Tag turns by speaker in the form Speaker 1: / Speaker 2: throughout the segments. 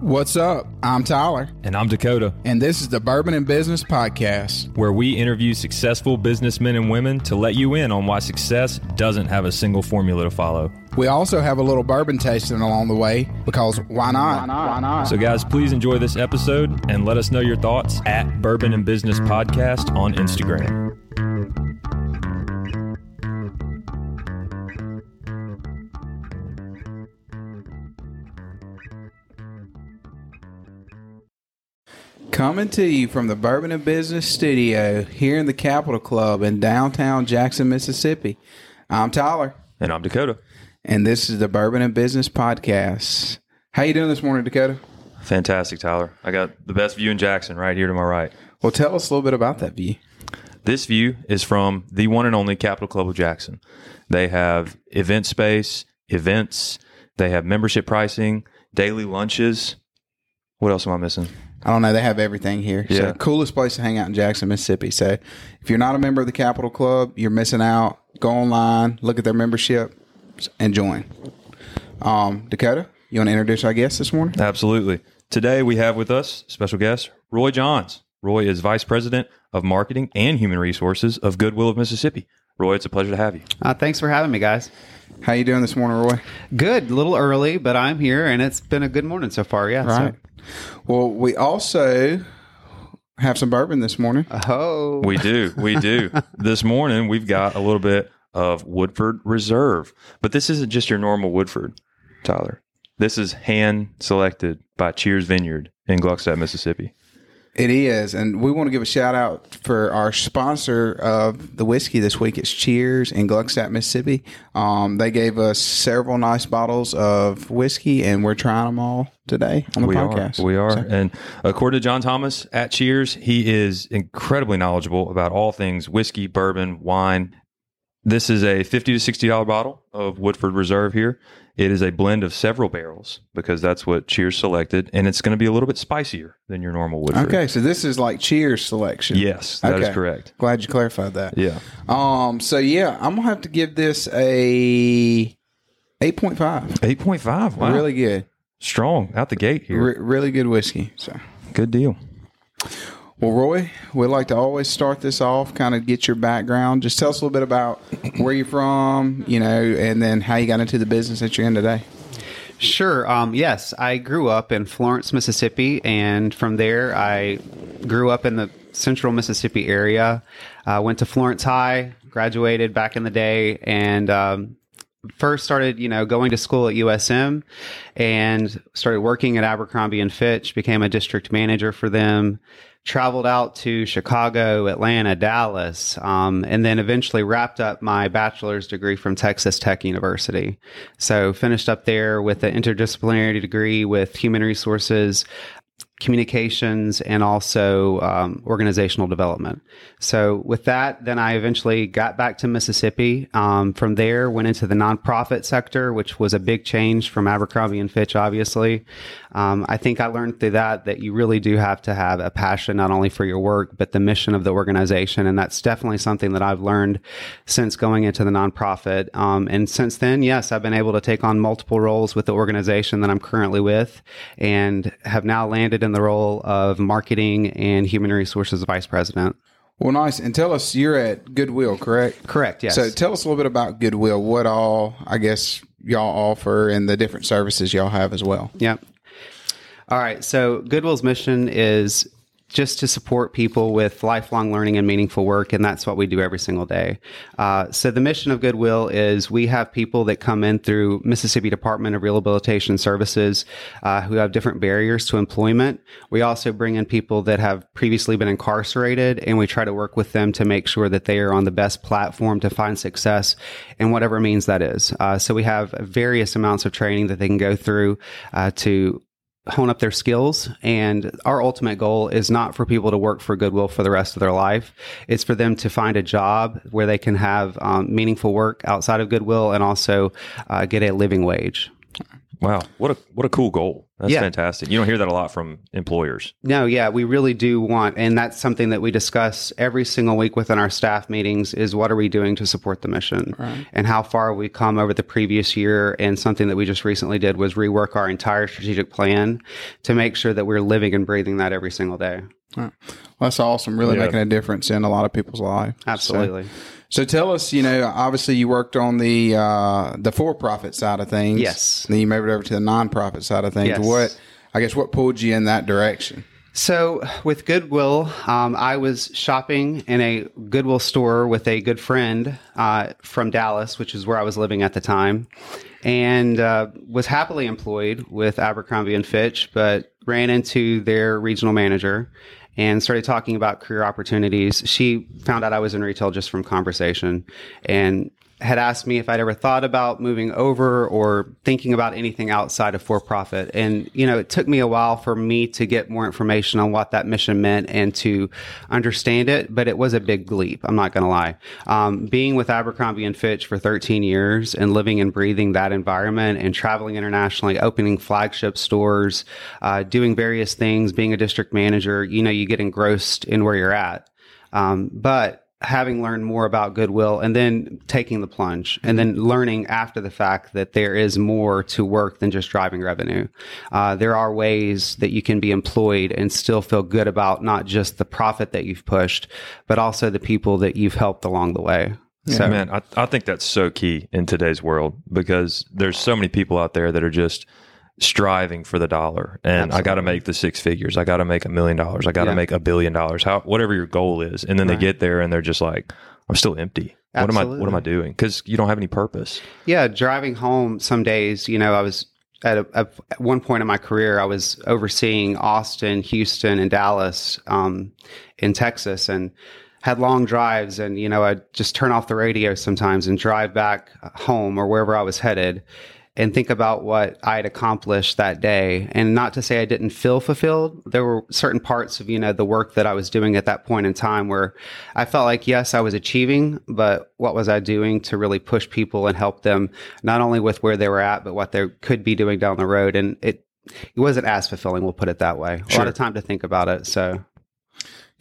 Speaker 1: What's up? I'm Tyler,
Speaker 2: And I'm Dakota,
Speaker 1: and this is the Bourbon and Business Podcast.
Speaker 2: where we interview successful businessmen and women to let you in on why success doesn't have a single formula to follow.
Speaker 1: We also have a little bourbon tasting along the way because why not? Why not? Why not?
Speaker 2: So, guys, please enjoy this episode and let us know your thoughts at Bourbon and Business Podcast on Instagram.
Speaker 1: Coming to you from the Bourbon and Business Studio here in the Capital Club in downtown Jackson, Mississippi. I'm Tyler,
Speaker 2: And I'm Dakota.
Speaker 1: and this is the Bourbon and Business Podcast. How you doing this morning, Dakota?
Speaker 2: Fantastic, Tyler. I got the best view in Jackson right here to my right.
Speaker 1: Well, tell us a little bit about that view.
Speaker 2: This view is from the one and only Capital Club of Jackson. They have event space, events, they have membership pricing, daily lunches. What else am I missing?
Speaker 1: I don't know. They have everything here.
Speaker 2: Yeah.
Speaker 1: So coolest place to hang out in Jackson, Mississippi. So if you're not a member of the Capital Club, you're missing out. Go online, look at their membership, and join. Um, Dakota, you want to introduce our guest this morning?
Speaker 2: Absolutely. Today we have with us special guest Roy Johns. Roy is Vice President of Marketing and Human Resources of Goodwill of Mississippi. Roy, it's a pleasure to have you.
Speaker 3: Uh, thanks for having me, guys.
Speaker 1: How you doing this morning, Roy?
Speaker 3: Good, a little early, but I'm here, and it's been a good morning so far. Yeah.
Speaker 1: Right. Well, we also have some bourbon this morning.
Speaker 3: Oh,
Speaker 2: We do. We do. this morning we've got a little bit of Woodford Reserve, but this isn't just your normal Woodford, Tyler. This is hand selected by Cheers Vineyard in Gluckstadt, Mississippi.
Speaker 1: It is, and we want to give a shout out for our sponsor of the whiskey this week. It's Cheers in Gluckstadt, Mississippi. Um, they gave us several nice bottles of whiskey, and we're trying them all today on the
Speaker 2: we
Speaker 1: podcast.
Speaker 2: Are. We are.
Speaker 1: So-
Speaker 2: and according to John Thomas at Cheers, he is incredibly knowledgeable about all things whiskey, bourbon, wine. This is a fifty to sixty dollar bottle of Woodford Reserve here. It is a blend of several barrels because that's what Cheers selected, and it's going to be a little bit spicier than your normal Woodford.
Speaker 1: okay, so this is like Cheers selection.
Speaker 2: Yes, that is
Speaker 1: Okay.
Speaker 2: correct.
Speaker 1: Glad you clarified that.
Speaker 2: Yeah.
Speaker 1: Um. So yeah, I'm gonna have to give this a eight point five.
Speaker 2: Eight point five. Wow.
Speaker 1: Really good.
Speaker 2: strong out the gate here.
Speaker 1: Re- really good whiskey. So.
Speaker 2: Good deal.
Speaker 1: Well, Roy, we'd like to always start this off, kind of get your background. Just tell us a little bit about where you're from, you know, and then how you got into the business that you're in today.
Speaker 3: sure. Um, yes, I grew up in Florence, Mississippi, and from there, I grew up in the central Mississippi area. Uh, went to Florence High, graduated back in the day, and um, first started, you know, going to school at USM and started working at Abercrombie and Fitch, became a district manager for them, traveled out to Chicago, Atlanta, Dallas, um, and then eventually wrapped up my bachelor's degree from Texas Tech University. So finished up there with an interdisciplinary degree with human resources, communications and also um, organizational development. So with that, then I eventually got back to Mississippi. Um, from there, went into the nonprofit sector, which was a big change from Abercrombie and Fitch. Obviously, um, I think I learned through that that you really do have to have a passion not only for your work but the mission of the organization, and that's definitely something that I've learned since going into the nonprofit. Um, and since then, yes, I've been able to take on multiple roles with the organization that I'm currently with, and have now landed in the role of marketing and human resources vice president.
Speaker 1: Well, nice. And tell us, you're at Goodwill, correct?
Speaker 3: Correct. Yes.
Speaker 1: So tell us a little bit about Goodwill, what all, I guess, y'all offer and the different services y'all have as well.
Speaker 3: Yep. All right. So Goodwill's mission is just to support people with lifelong learning and meaningful work, and that's what we do every single day. Uh, so the mission of Goodwill is we have people that come in through Mississippi Department of Rehabilitation Services uh, who have different barriers to employment. We also bring in people that have previously been incarcerated, and we try to work with them to make sure that they are on the best platform to find success in whatever means that is. Uh, so we have various amounts of training that they can go through uh, to hone up their skills. And our ultimate goal is not for people to work for Goodwill for the rest of their life. It's for them to find a job where they can have um, meaningful work outside of Goodwill and also uh, get a living wage.
Speaker 2: Wow, what a what a cool goal. That's
Speaker 3: Yeah.
Speaker 2: fantastic. You don't hear that a lot from employers.
Speaker 3: No, yeah, we really do want, and that's something that we discuss every single week within our staff meetings is what are we doing to support the mission and how far we come over the previous year. And something that we just recently did was rework our entire strategic plan to make sure that we're living and breathing that every single day.
Speaker 1: Well, that's awesome. Really
Speaker 2: Yeah.
Speaker 1: making a difference in a lot of people's lives.
Speaker 3: Absolutely.
Speaker 1: So, so tell us, you know, obviously you worked on the uh, the for profit side of things.
Speaker 3: Yes.
Speaker 1: Then you moved over to the nonprofit side of things.
Speaker 3: Yes.
Speaker 1: What I guess what pulled you in that direction?
Speaker 3: So, with Goodwill, um, I was shopping in a Goodwill store with a good friend uh, from Dallas, which is where I was living at the time, and uh, was happily employed with Abercrombie and Fitch, but ran into their regional manager and started talking about career opportunities. She found out I was in retail just from conversation and had asked me if I'd ever thought about moving over or thinking about anything outside of for profit. And, you know, it took me a while for me to get more information on what that mission meant and to understand it, but it was a big leap. I'm not going to lie. Um, being with Abercrombie and Fitch for 13 years and living and breathing that environment and traveling internationally, opening flagship stores, uh, doing various things, being a district manager, you know, you get engrossed in where you're at. Um, but having learned more about goodwill and then taking the plunge and then learning after the fact that there is more to work than just driving revenue. Uh, there are ways that you can be employed and still feel good about not just the profit that you've pushed, but also the people that you've helped along the way. So,
Speaker 2: Man, I, I think that's so key in today's world because there's so many people out there that are just striving for the dollar and I got to make the six figures. I got to make a million dollars. I got to
Speaker 3: Yeah.
Speaker 2: make a billion dollars. How whatever your goal is. And then they get there and they're just like I'm still empty. What am I what am I doing? Cuz you don't have any purpose.
Speaker 3: Yeah, driving home some days, you know, I was at, a, at one point in my career, I was overseeing Austin, Houston, and Dallas um, in Texas and had long drives. And, you know, I'd just turn off the radio sometimes and drive back home or wherever I was headed and think about what I had accomplished that day. And not to say I didn't feel fulfilled. There were certain parts of, you know, the work that I was doing at that point in time where I felt like, yes, I was achieving, but what was I doing to really push people and help them not only with where they were at, but what they could be doing down the road? And it, it wasn't as fulfilling. We'll put it that way. A lot of time to think about it. So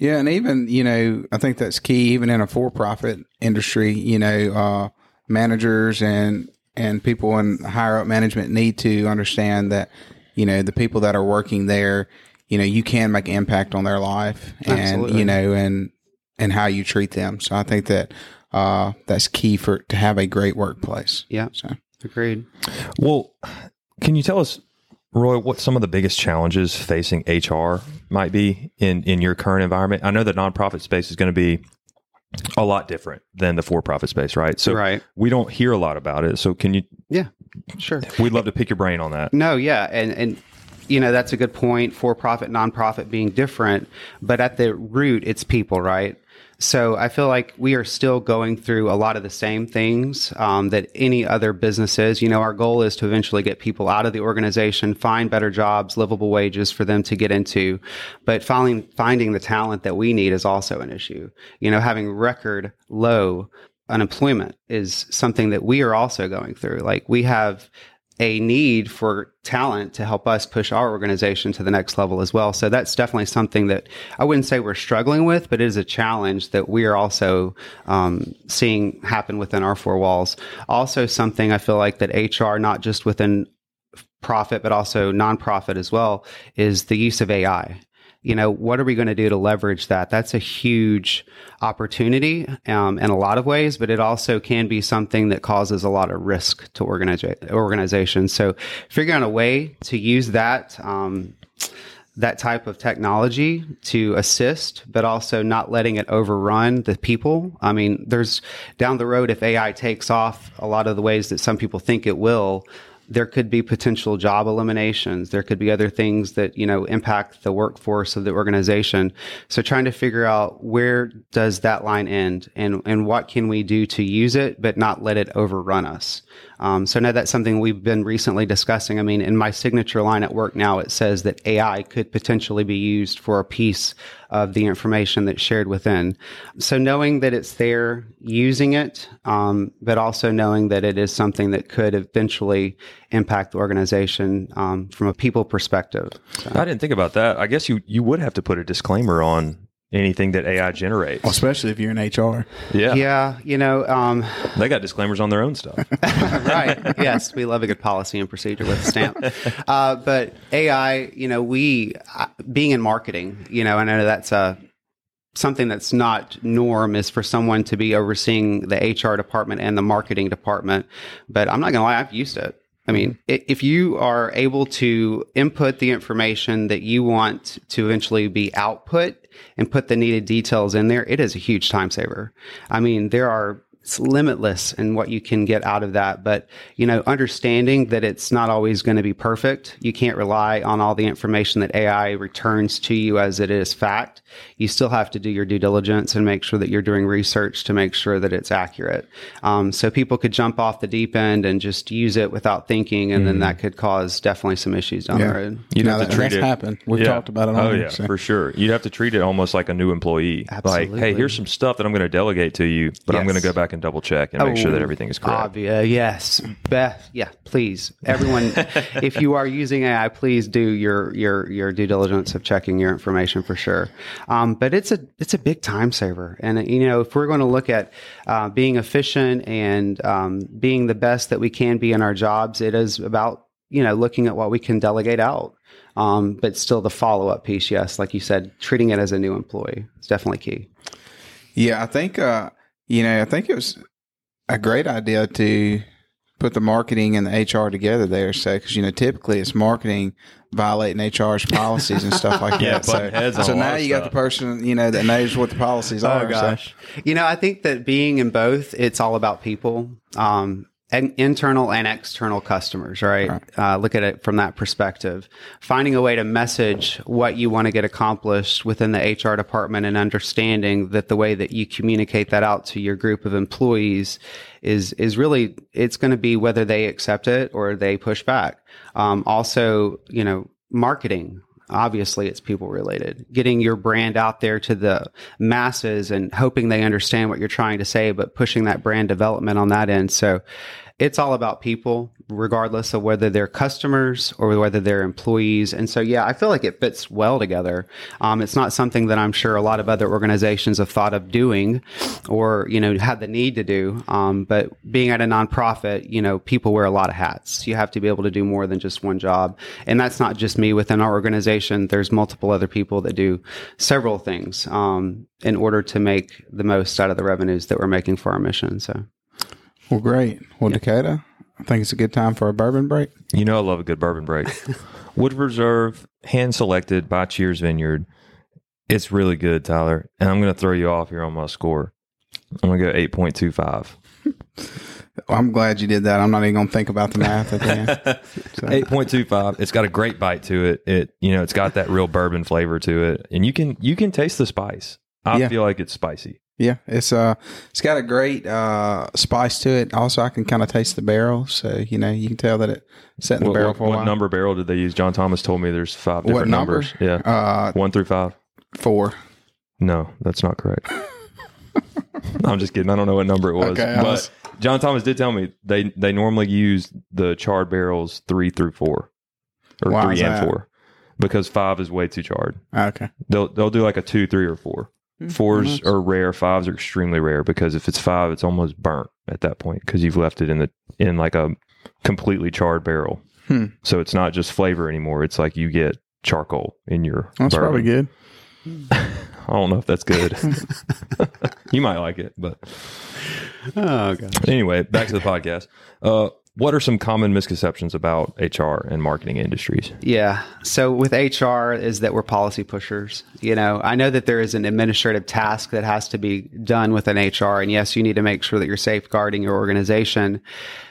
Speaker 1: Yeah, and even you know, I think that's key. Even in a for-profit industry, you know, uh, managers and and people in higher up management need to understand that you know the people that are working there, you know, you can make impact on their life, and
Speaker 3: Absolutely.
Speaker 1: you know, and and how you treat them. So I think that uh, that's key for to have a great workplace.
Speaker 3: yeah,
Speaker 1: So
Speaker 3: agreed.
Speaker 2: Well, can you tell us, Roy, what some of the biggest challenges facing HR might be in in your current environment? I know the nonprofit space is going to be a lot different than the for-profit space, right? So
Speaker 3: Right.
Speaker 2: we don't hear a lot about it. So can you?
Speaker 3: Yeah, sure.
Speaker 2: We'd love to pick your brain on that.
Speaker 3: No, yeah, and and you know that's a good point. For profit, nonprofit being different, but at the root, it's people, right? So I feel like we are still going through a lot of the same things um, that any other business is. You know, our goal is to eventually get people out of the organization, find better jobs, livable wages for them to get into. But finding finding the talent that we need is also an issue. You know, having record low unemployment is something that we are also going through. Like we have a need for talent to help us push our organization to the next level as well. So that's definitely something that I wouldn't say we're struggling with, but it is a challenge that we are also um, seeing happen within our four walls. Also, something I feel like that HR, not just within profit, but also nonprofit as well, is the use of AI. You know, what are we going to do to leverage that? That's a huge opportunity um, in a lot of ways, but it also can be something that causes a lot of risk to organiza- organizations. So, figuring out a way to use that. Um, that type of technology to assist, but also not letting it overrun the people. I mean, there's down the road, if AI takes off a lot of the ways that some people think it will, there could be potential job eliminations. There could be other things that, you know, impact the workforce of the organization. So trying to figure out where does that line end and, and what can we do to use it, but not let it overrun us. Um, so now that's something we've been recently discussing. I mean, in my signature line at work now, it says that AI could potentially be used for a piece of the information that's shared within. So knowing that it's there, using it, um, but also knowing that it is something that could eventually impact the organization um, from a people perspective. So.
Speaker 2: I didn't think about that. I guess you you would have to put a disclaimer on anything that AI generates.
Speaker 1: especially if you're in HR.
Speaker 2: Yeah,
Speaker 3: Yeah, you know, um,
Speaker 2: they got disclaimers on their own stuff.
Speaker 3: right. Yes, we love a good policy and procedure with a stamp. Uh, but AI, you know, we uh, being in marketing, you know, I know that's a something that's not norm is for someone to be overseeing the HR department and the marketing department. But I'm not gonna lie, I've used it. I mean, if you are able to input the information that you want to eventually be output and put the needed details in there, it is a huge time saver. I mean, there are it's limitless in what you can get out of that. But, you know, understanding that it's not always going to be perfect. You can't rely on all the information that AI returns to you as it is fact. You still have to do your due diligence and make sure that you're doing research to make sure that it's accurate. Um, so people could jump off the deep end and just use it without thinking. And then that could cause definitely some issues down the road.
Speaker 2: You'd
Speaker 1: No,
Speaker 2: have to
Speaker 1: that-
Speaker 2: treat
Speaker 1: that's
Speaker 2: it.
Speaker 1: happened. We've
Speaker 2: Yeah.
Speaker 1: talked about it on
Speaker 2: Oh
Speaker 1: here,
Speaker 2: yeah,
Speaker 1: so.
Speaker 2: for sure. You'd have to treat it almost like a new employee. Like, hey, here's some stuff that I'm going to delegate to you, but I'm going to go back and double check and make sure that
Speaker 3: Oh,
Speaker 2: everything is correct.
Speaker 3: Obvi- uh, yes, Beth. Yeah, please, everyone. if you are using AI, please do your your your due diligence of checking your information for sure. Um, but it's a it's a big time saver, and uh, you know if we're going to look at uh, being efficient and um, being the best that we can be in our jobs, it is about you know looking at what we can delegate out. Um, but still, the follow up piece, yes, like you said, treating it as a new employee is definitely key.
Speaker 1: Yeah, I think uh, you know, I think it was a great idea to put the marketing and the HR together there. So, because you know, typically it's marketing violating HR's policies and stuff like
Speaker 2: Yeah,
Speaker 1: that. So,
Speaker 2: heads
Speaker 1: so now
Speaker 2: of
Speaker 1: you got the person you know that knows what the policies are. so-
Speaker 3: You know, I think that being in both, it's all about people, um, and internal and external customers, right? Uh, look at it from that perspective. Finding a way to message what you want to get accomplished within the HR department and understanding that the way that you communicate that out to your group of employees is, is really, it's going to be whether they accept it or they push back. Um, also, you know, marketing obviously it's people related. Getting your brand out there to the masses and hoping they understand what you're trying to say but pushing that brand development on that end. So it's all about people regardless of whether they're customers or whether they're employees. And so yeah i feel like it fits well together. Um, it's not something that i'm sure a lot of other organizations have thought of doing or you know had the need to do. Um, but being at a nonprofit you know people wear a lot of hats. You have to be able to do more than just one job. And that's not just me. Within our organization there's multiple other people that do several things um, in order to make the most out of the revenues that we're making for our mission. So
Speaker 1: Well, great. Well, Dakota, I think it's a good time for a bourbon break.
Speaker 2: You know, I love a good bourbon break. Wood Reserve, hand selected by Cheers Vineyard. It's really good, Tyler. And I'm going to throw you off here on my score. I'm going to go 8.25.
Speaker 1: Well, I'm glad you did that. I'm not even going to think about the math at the end.
Speaker 2: 8.25. It's got a great bite to it. It, you know, it's got that real bourbon flavor to it. And you can, you can taste the spice. I
Speaker 1: Yeah.
Speaker 2: feel like it's spicy.
Speaker 1: Yeah, it's uh, it's got a great uh spice to it. Also, I can kind of taste the barrel, so you know you can tell that it set in the
Speaker 2: What,
Speaker 1: barrel
Speaker 2: what,
Speaker 1: for a
Speaker 2: what
Speaker 1: while.
Speaker 2: number barrel did they use? John Thomas told me there's five
Speaker 1: What
Speaker 2: different
Speaker 1: number?
Speaker 2: numbers. Yeah.
Speaker 1: Uh,
Speaker 2: One through five.
Speaker 1: four.
Speaker 2: No, that's not correct. I'm just kidding. I don't know what number it was.
Speaker 1: Okay,
Speaker 2: but
Speaker 1: was-
Speaker 2: John Thomas did tell me they they normally use the charred barrels three through four, or
Speaker 1: Why
Speaker 2: three and four, because five is way too charred.
Speaker 1: Okay.
Speaker 2: They'll they'll do like a two, three, or four. Fours
Speaker 1: nice.
Speaker 2: are rare. Fives are extremely rare because if it's five, it's almost burnt at that point because you've left it in the in like a completely charred barrel.
Speaker 1: Hmm.
Speaker 2: So it's not just flavor anymore. It's like you get charcoal in your.
Speaker 1: That's
Speaker 2: bourbon.
Speaker 1: probably good.
Speaker 2: I don't know if that's good. you might like it, but
Speaker 3: oh god
Speaker 2: anyway, back to the podcast. Uh, what are some common misconceptions about HR and marketing industries?
Speaker 3: Yeah. So with HR is that we're policy pushers. You know, I know that there is an administrative task that has to be done with an HR. And yes, you need to make sure that you're safeguarding your organization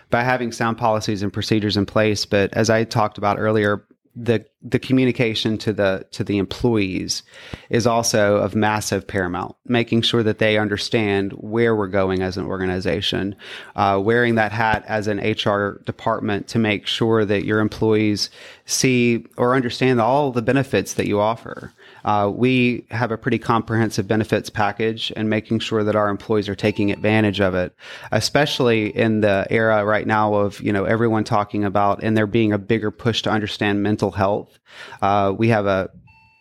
Speaker 3: by having sound policies and procedures in place. But as I talked about earlier, the the communication to the to the employees is also of massive paramount. Making sure that they understand where we're going as an organization, uh, wearing that hat as an HR department to make sure that your employees see or understand all the benefits that you offer. Uh, we have a pretty comprehensive benefits package and making sure that our employees are taking advantage of it, especially in the era right now of, you know, everyone talking about and there being a bigger push to understand mental health. Uh, we have a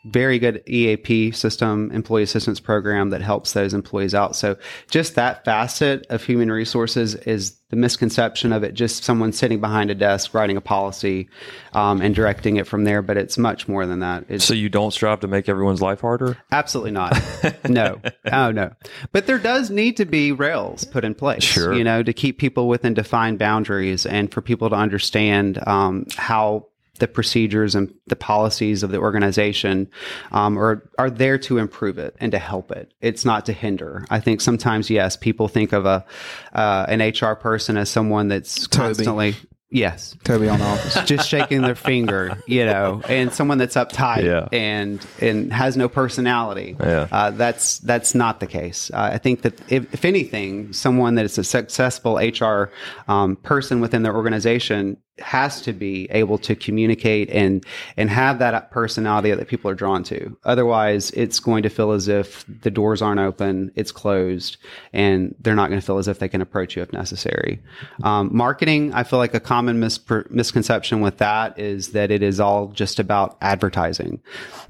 Speaker 3: very good EAP system, employee assistance program that helps those employees out. So just that facet of human resources is the misconception of it just someone sitting behind a desk writing a policy um, and directing it from there. But it's much more than that. It's
Speaker 2: So you don't strive to make everyone's life harder?
Speaker 3: Absolutely not. no. Oh no. But there does need to be rails put in place.
Speaker 2: Sure.
Speaker 3: You know, to keep people within defined boundaries and for people to understand um, how the procedures and the policies of the organization um, are are there to improve it and to help it. It's not to hinder. I think sometimes, yes, people think of a uh, an HR person as someone that's
Speaker 1: Toby.
Speaker 3: constantly. Yes,
Speaker 1: Toby on office.
Speaker 3: just shaking their finger, you know, and someone that's uptight
Speaker 2: Yeah.
Speaker 3: and and has no personality.
Speaker 2: Yeah.
Speaker 3: Uh, that's that's not the case. Uh, I think that if, if anything, someone that is a successful HR um, person within their organization has to be able to communicate and and have that personality that people are drawn to. Otherwise, it's going to feel as if the doors aren't open, it's closed, and they're not going to feel as if they can approach you if necessary. Um, marketing, I feel like a common misconception with that is that it is all just about advertising,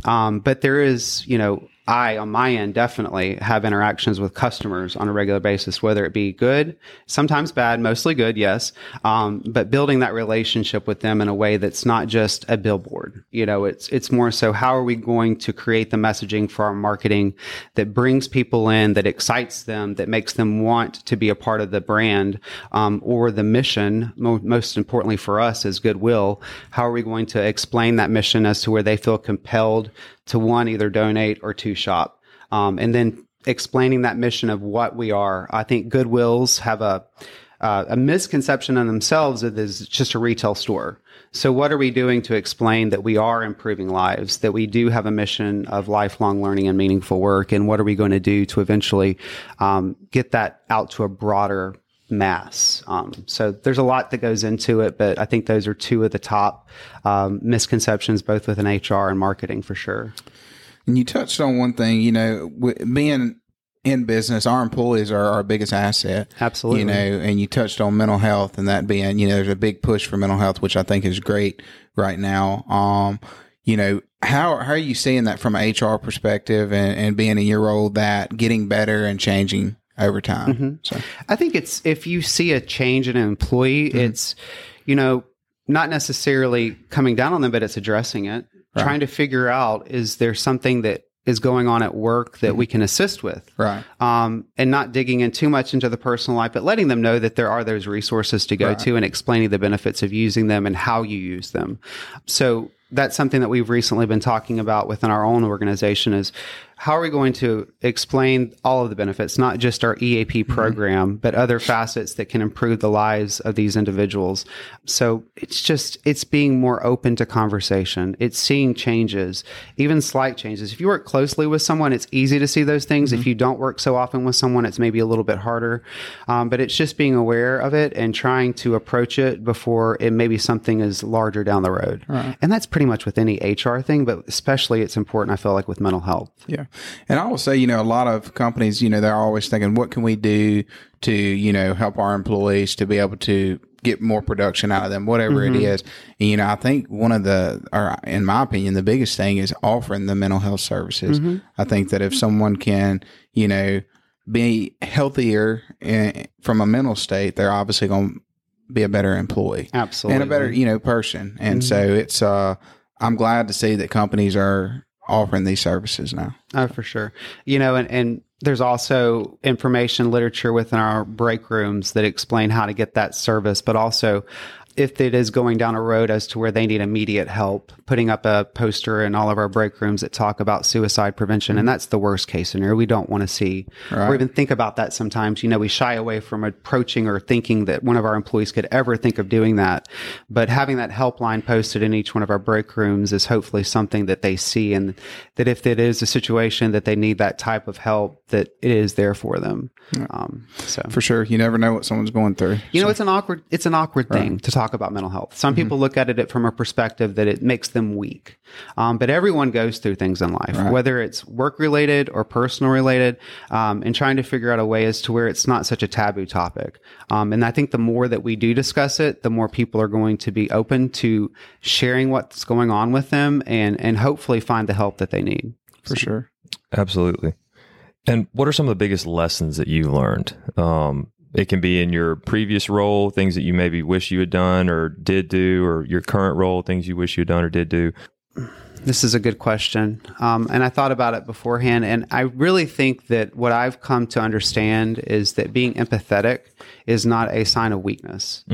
Speaker 3: um, but there is, you know. I, on my end, definitely have interactions with customers on a regular basis, whether it be good, sometimes bad, mostly good, yes. Um, but building that relationship with them in a way that's not just a billboard. You know, it's it's more so how are we going to create the messaging for our marketing that brings people in, that excites them, that makes them want to be a part of the brand um, or the mission. Mo- most importantly for us is goodwill. How are we going to explain that mission as to where they feel compelled to one either donate or to shop. Um, and then explaining that mission of what we are. I think goodwills have a uh, a misconception in themselves that is just a retail store. So what are we doing to explain that we are improving lives that we do have a mission of lifelong learning and meaningful work and what are we going to do to eventually um, get that out to a broader mass. Um, so there's a lot that goes into it, but I think those are two of the top um, misconceptions, both within HR and marketing for sure.
Speaker 1: And you touched on one thing, you know, being in business, our employees are our biggest asset.
Speaker 3: Absolutely.
Speaker 1: You know, and you touched on mental health and that being, you know, there's a big push for mental health, which I think is great right now. Um, you know, how, how are you seeing that from an HR perspective and, and being in your role that getting better and changing over time? Mm-hmm. So,
Speaker 3: I think it's if you see a change in an employee, mm-hmm. it's you know not necessarily coming down on them, but it's addressing it, trying to figure out is there something that is going on at work that we mm-hmm. can assist with,
Speaker 1: right.
Speaker 3: um, and not digging in too much into the personal life, but letting them know that there are those resources to go to and explaining the benefits of using them and how you use them. So that's something that we've recently been talking about within our own organization is how are we going to explain all of the benefits, not just our EAP program, but other facets that can improve the lives of these individuals. So it's just, it's being more open to conversation. It's seeing changes, even slight changes. If you work closely with someone, it's easy to see those things. If you don't work so often with someone, it's maybe a little bit harder. Um, but it's just being aware of it and trying to approach it before it maybe something is larger down the road. And that's pretty much with any HR thing, but especially it's important, I feel like, with mental health.
Speaker 1: Yeah. And I will say, you know, a lot of companies, you know, they're always thinking, what can we do to, you know, help our employees to be able to get more production out of them, whatever it mm-hmm. is. And, you know, I think one of the, or in my opinion, the biggest thing is offering the mental health services. Mm-hmm. I think that if someone can, you know, be healthier in, from a mental state, they're obviously going to be a better employee
Speaker 3: Absolutely.
Speaker 1: and a better, you know, person. And so it's, uh, I'm glad to see that companies are offering these services now.
Speaker 3: Oh, for sure. You know, and, and there's also information literature within our break rooms that explain how to get that service, but also if it is going down a road as to where they need immediate help, putting up a poster in all of our break rooms that talk about suicide prevention. And that's the worst case scenario. We don't want to see or even think about that sometimes. You know, we shy away from approaching or thinking that one of our employees could ever think of doing that. But having that helpline posted in each one of our break rooms is hopefully something that they see and that if it is a situation that they need that type of help, that it is there for them. Um, so
Speaker 1: For sure. You never know what someone's going through.
Speaker 3: you know, it's an awkward it's an awkward thing to talk about mental health. Some people look at it from a perspective that it makes them weak, um, but everyone goes through things in life, whether it's work related or personal related, um, and trying to figure out a way as to where it's not such a taboo topic. Um, and I think the more that we do discuss it, the more people are going to be open to sharing what's going on with them, and and hopefully find the help that they need.
Speaker 1: For sure.
Speaker 2: Absolutely. And what are some of the biggest lessons that you learned? Um, it can be in your previous role, things that you maybe wish you had done or did do, or your current role, things you wish you had done or did do.
Speaker 3: This is a good question. Um, and I thought about it beforehand. And I really think that what I've come to understand is that being empathetic is not a sign of weakness.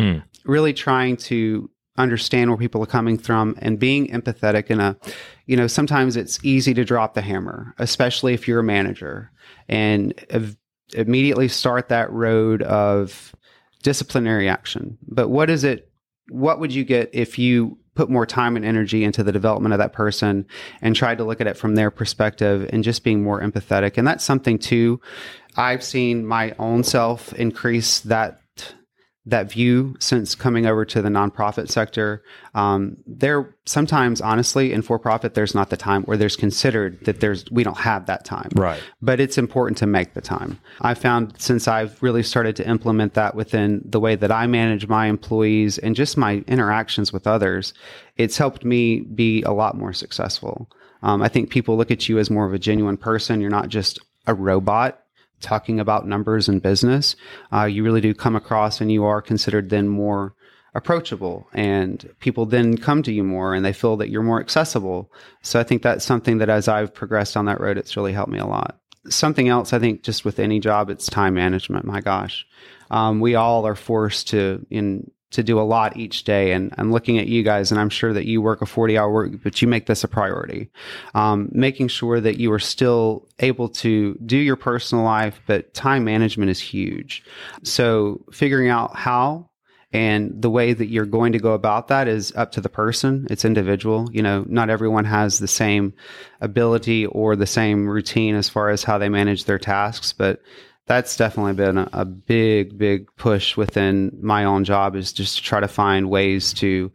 Speaker 3: Really trying to understand where people are coming from and being empathetic in a, you know, sometimes it's easy to drop the hammer, especially if you're a manager and immediately start that road of disciplinary action. But what is it? What would you get if you put more time and energy into the development of that person and tried to look at it from their perspective and just being more empathetic? And that's something too. I've seen my own self increase that that view since coming over to the nonprofit sector. Um, there sometimes, honestly, in for profit, there's not the time where there's considered that there's we don't have that time.
Speaker 2: Right.
Speaker 3: But it's important to make the time. I found since I've really started to implement that within the way that I manage my employees and just my interactions with others, it's helped me be a lot more successful. Um, I think people look at you as more of a genuine person. You're not just a robot talking about numbers and business, uh, you really do come across and you are considered then more approachable and people then come to you more and they feel that you're more accessible. So I think that's something that as I've progressed on that road, it's really helped me a lot. Something else, I think just with any job, it's time management. My gosh. Um, we all are forced to in to do a lot each day. And I'm looking at you guys, and I'm sure that you work a 40 hour work, but you make this a priority. Um, making sure that you are still able to do your personal life, but time management is huge. So figuring out how and the way that you're going to go about that is up to the person. It's individual. You know, not everyone has the same ability or the same routine as far as how they manage their tasks, but that's definitely been a, a, big, big push within my own job is just to try to find ways to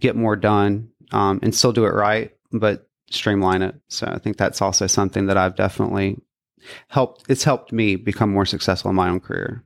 Speaker 3: get more done um, and still do it right, but streamline it. So I think that's also something that I've definitely helped. It's helped me become more successful in my own career.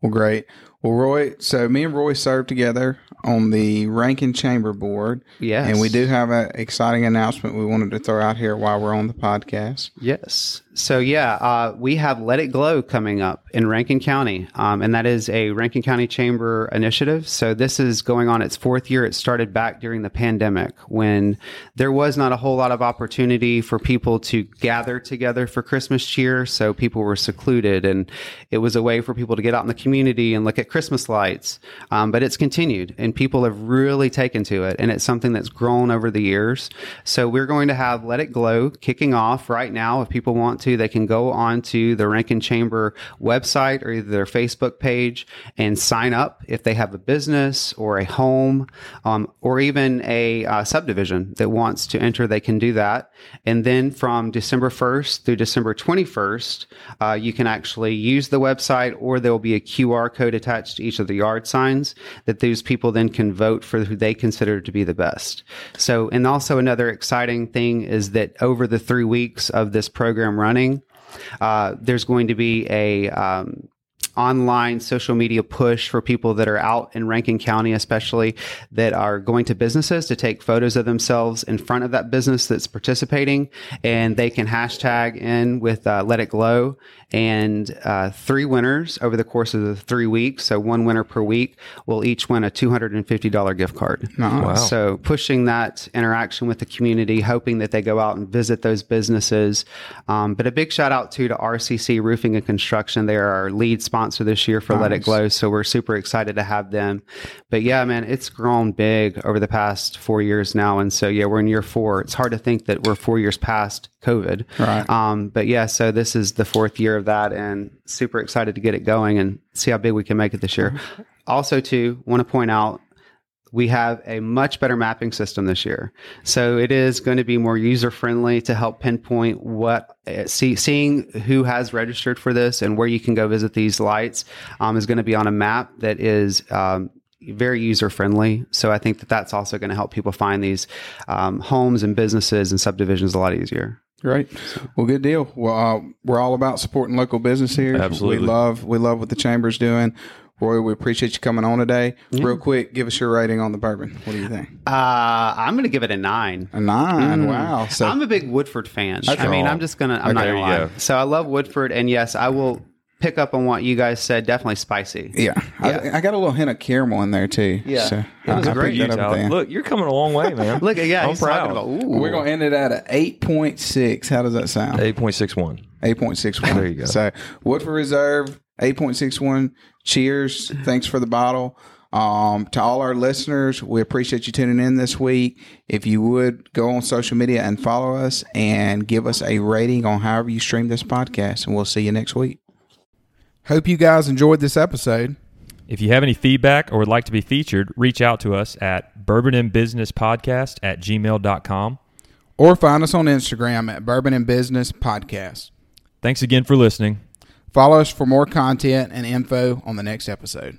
Speaker 1: Well, great. Well, Roy, so me and Roy served together on the Rankin Chamber Board.
Speaker 3: Yes.
Speaker 1: And we do have an exciting announcement we wanted to throw out here while we're on the podcast.
Speaker 3: Yes. So, yeah, uh, we have Let It Glow coming up in Rankin County, um, and that is a Rankin County Chamber initiative. So, this is going on its fourth year. It started back during the pandemic when there was not a whole lot of opportunity for people to gather together for Christmas cheer. So, people were secluded, and it was a way for people to get out in the community and look at Christmas lights. Um, but it's continued, and people have really taken to it, and it's something that's grown over the years. So, we're going to have Let It Glow kicking off right now. If people want to, they can go on to the Rankin Chamber website or either their Facebook page and sign up if they have a business or a home um, or even a uh, subdivision that wants to enter. They can do that. And then from December 1st through December 21st, uh, you can actually use the website or there will be a QR code attached to each of the yard signs that those people then can vote for who they consider to be the best. So, and also another exciting thing is that over the three weeks of this program running, uh, there's going to be a um, online social media push for people that are out in Rankin County, especially that are going to businesses to take photos of themselves in front of that business that's participating, and they can hashtag in with uh, Let It Glow. And uh, three winners over the course of the three weeks, so one winner per week, will each win a $250 gift card.
Speaker 1: Wow.
Speaker 3: So pushing that interaction with the community, hoping that they go out and visit those businesses. Um, but a big shout out too to RCC Roofing and Construction. They are our lead sponsor sponsor this year for Let It Glow. So we're super excited to have them. But yeah, man, it's grown big over the past four years now. And so, yeah, we're in year four. It's hard to think that we're four years past COVID.
Speaker 1: Right.
Speaker 3: Um, but yeah, so this is the fourth year of that and super excited to get it going and see how big we can make it this year. Also, too, want to point out we have a much better mapping system this year. So it is going to be more user friendly to help pinpoint what uh, see, seeing who has registered for this and where you can go visit these lights um, is going to be on a map that is um, very user friendly. So I think that that's also going to help people find these um, homes and businesses and subdivisions a lot easier.
Speaker 1: Great. Well, good deal. Well, uh, we're all about supporting local business here.
Speaker 2: Absolutely.
Speaker 1: We love we love what the chamber's doing. Roy, we appreciate you coming on today. Real quick, give us your rating on the bourbon. What do you think?
Speaker 3: Uh, I'm going to give it a nine.
Speaker 1: A nine. Wow. So
Speaker 3: I'm a big Woodford fan. I mean, I'm just gonna. I'm not gonna lie.
Speaker 2: go.
Speaker 3: So I love Woodford, and yes, I will pick up on what you guys said. Definitely spicy.
Speaker 1: yeah, I, I got a little hint of caramel in there too.
Speaker 3: Yeah.
Speaker 1: so
Speaker 3: It was
Speaker 1: I- I
Speaker 3: great.
Speaker 1: picked that up
Speaker 2: Tyler.
Speaker 1: then.
Speaker 2: Look, you're coming a long way, man.
Speaker 3: Look, yeah,
Speaker 2: I'm proud.
Speaker 3: about. Ooh.
Speaker 1: We're gonna end it at an eight point six. How does that sound?
Speaker 2: Eight point six one.
Speaker 1: Eight point six one.
Speaker 2: There you go.
Speaker 1: So Woodford Reserve, eight point six one. Cheers. Thanks for the bottle. Um, to all our listeners, we appreciate you tuning in this week. If you would go on social media and follow us and give us a rating on however you stream this podcast, and we'll see you next week. Hope you guys enjoyed this episode.
Speaker 4: If you have any feedback or would like to be featured, reach out to us at bourbon and business podcast at gmail.com.
Speaker 1: Or find us on Instagram at Bourbon and Business Podcast.
Speaker 4: Thanks again for listening.
Speaker 1: Follow us for more content and info on the next episode.